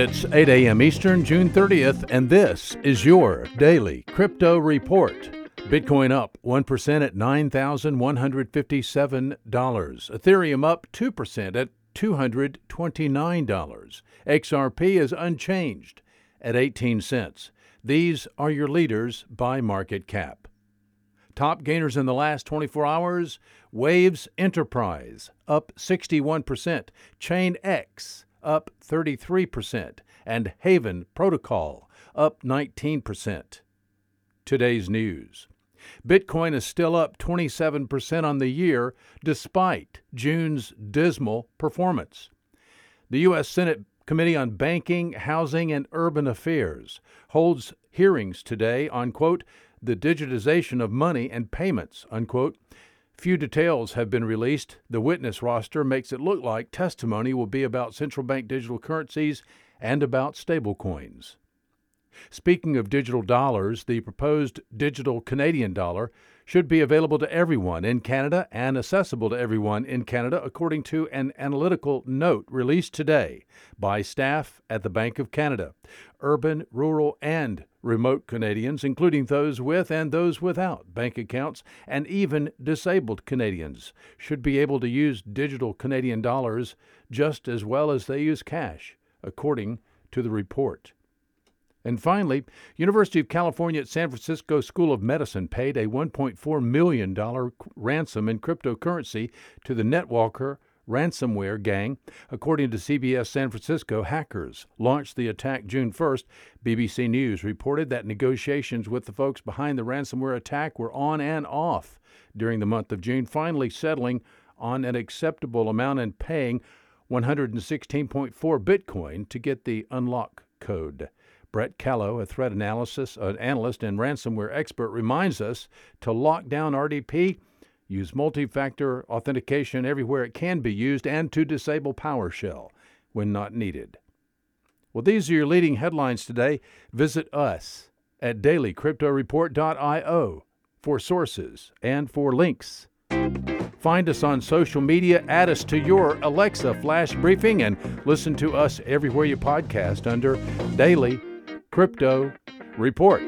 It's 8 a.m. Eastern, June 30th, and this is your daily crypto report. Bitcoin up 1% at $9,157. Ethereum up 2% at $229. XRP is unchanged at 18 cents. These are your leaders by market cap. Top gainers in the last 24 hours Waves Enterprise up 61%, ChainX up 33%, and Haven Protocol up 19%. Today's news. Bitcoin is still up 27% on the year despite June's dismal performance. The U.S. Senate Committee on Banking, Housing, and Urban Affairs holds hearings today on, quote, the digitization of money and payments, unquote. Few details have been released. The witness roster makes it look like testimony will be about central bank digital currencies and about stablecoins. Speaking of digital dollars, the proposed digital Canadian dollar should be available to everyone in Canada and accessible to everyone in Canada, according to an analytical note released today by staff at the Bank of Canada. Urban, rural, and remote Canadians, including those with and those without bank accounts, and even disabled Canadians, should be able to use digital Canadian dollars just as well as they use cash, according to the report. And finally, University of California at San Francisco School of Medicine paid a $1.4 million ransom in cryptocurrency to the NetWalker ransomware gang. According to CBS San Francisco, hackers launched the attack June 1st. BBC News reported that negotiations with the folks behind the ransomware attack were on and off during the month of June, finally settling on an acceptable amount and paying 116.4 Bitcoin to get the unlock code. Brett Callow, a threat analysis analyst and ransomware expert, reminds us to lock down RDP, use multi-factor authentication everywhere it can be used, and to disable PowerShell when not needed. Well, these are your leading headlines today. Visit us at dailycryptoreport.io for sources and for links. Find us on social media, add us to your Alexa flash briefing, and listen to us everywhere you podcast under Daily Crypto Report.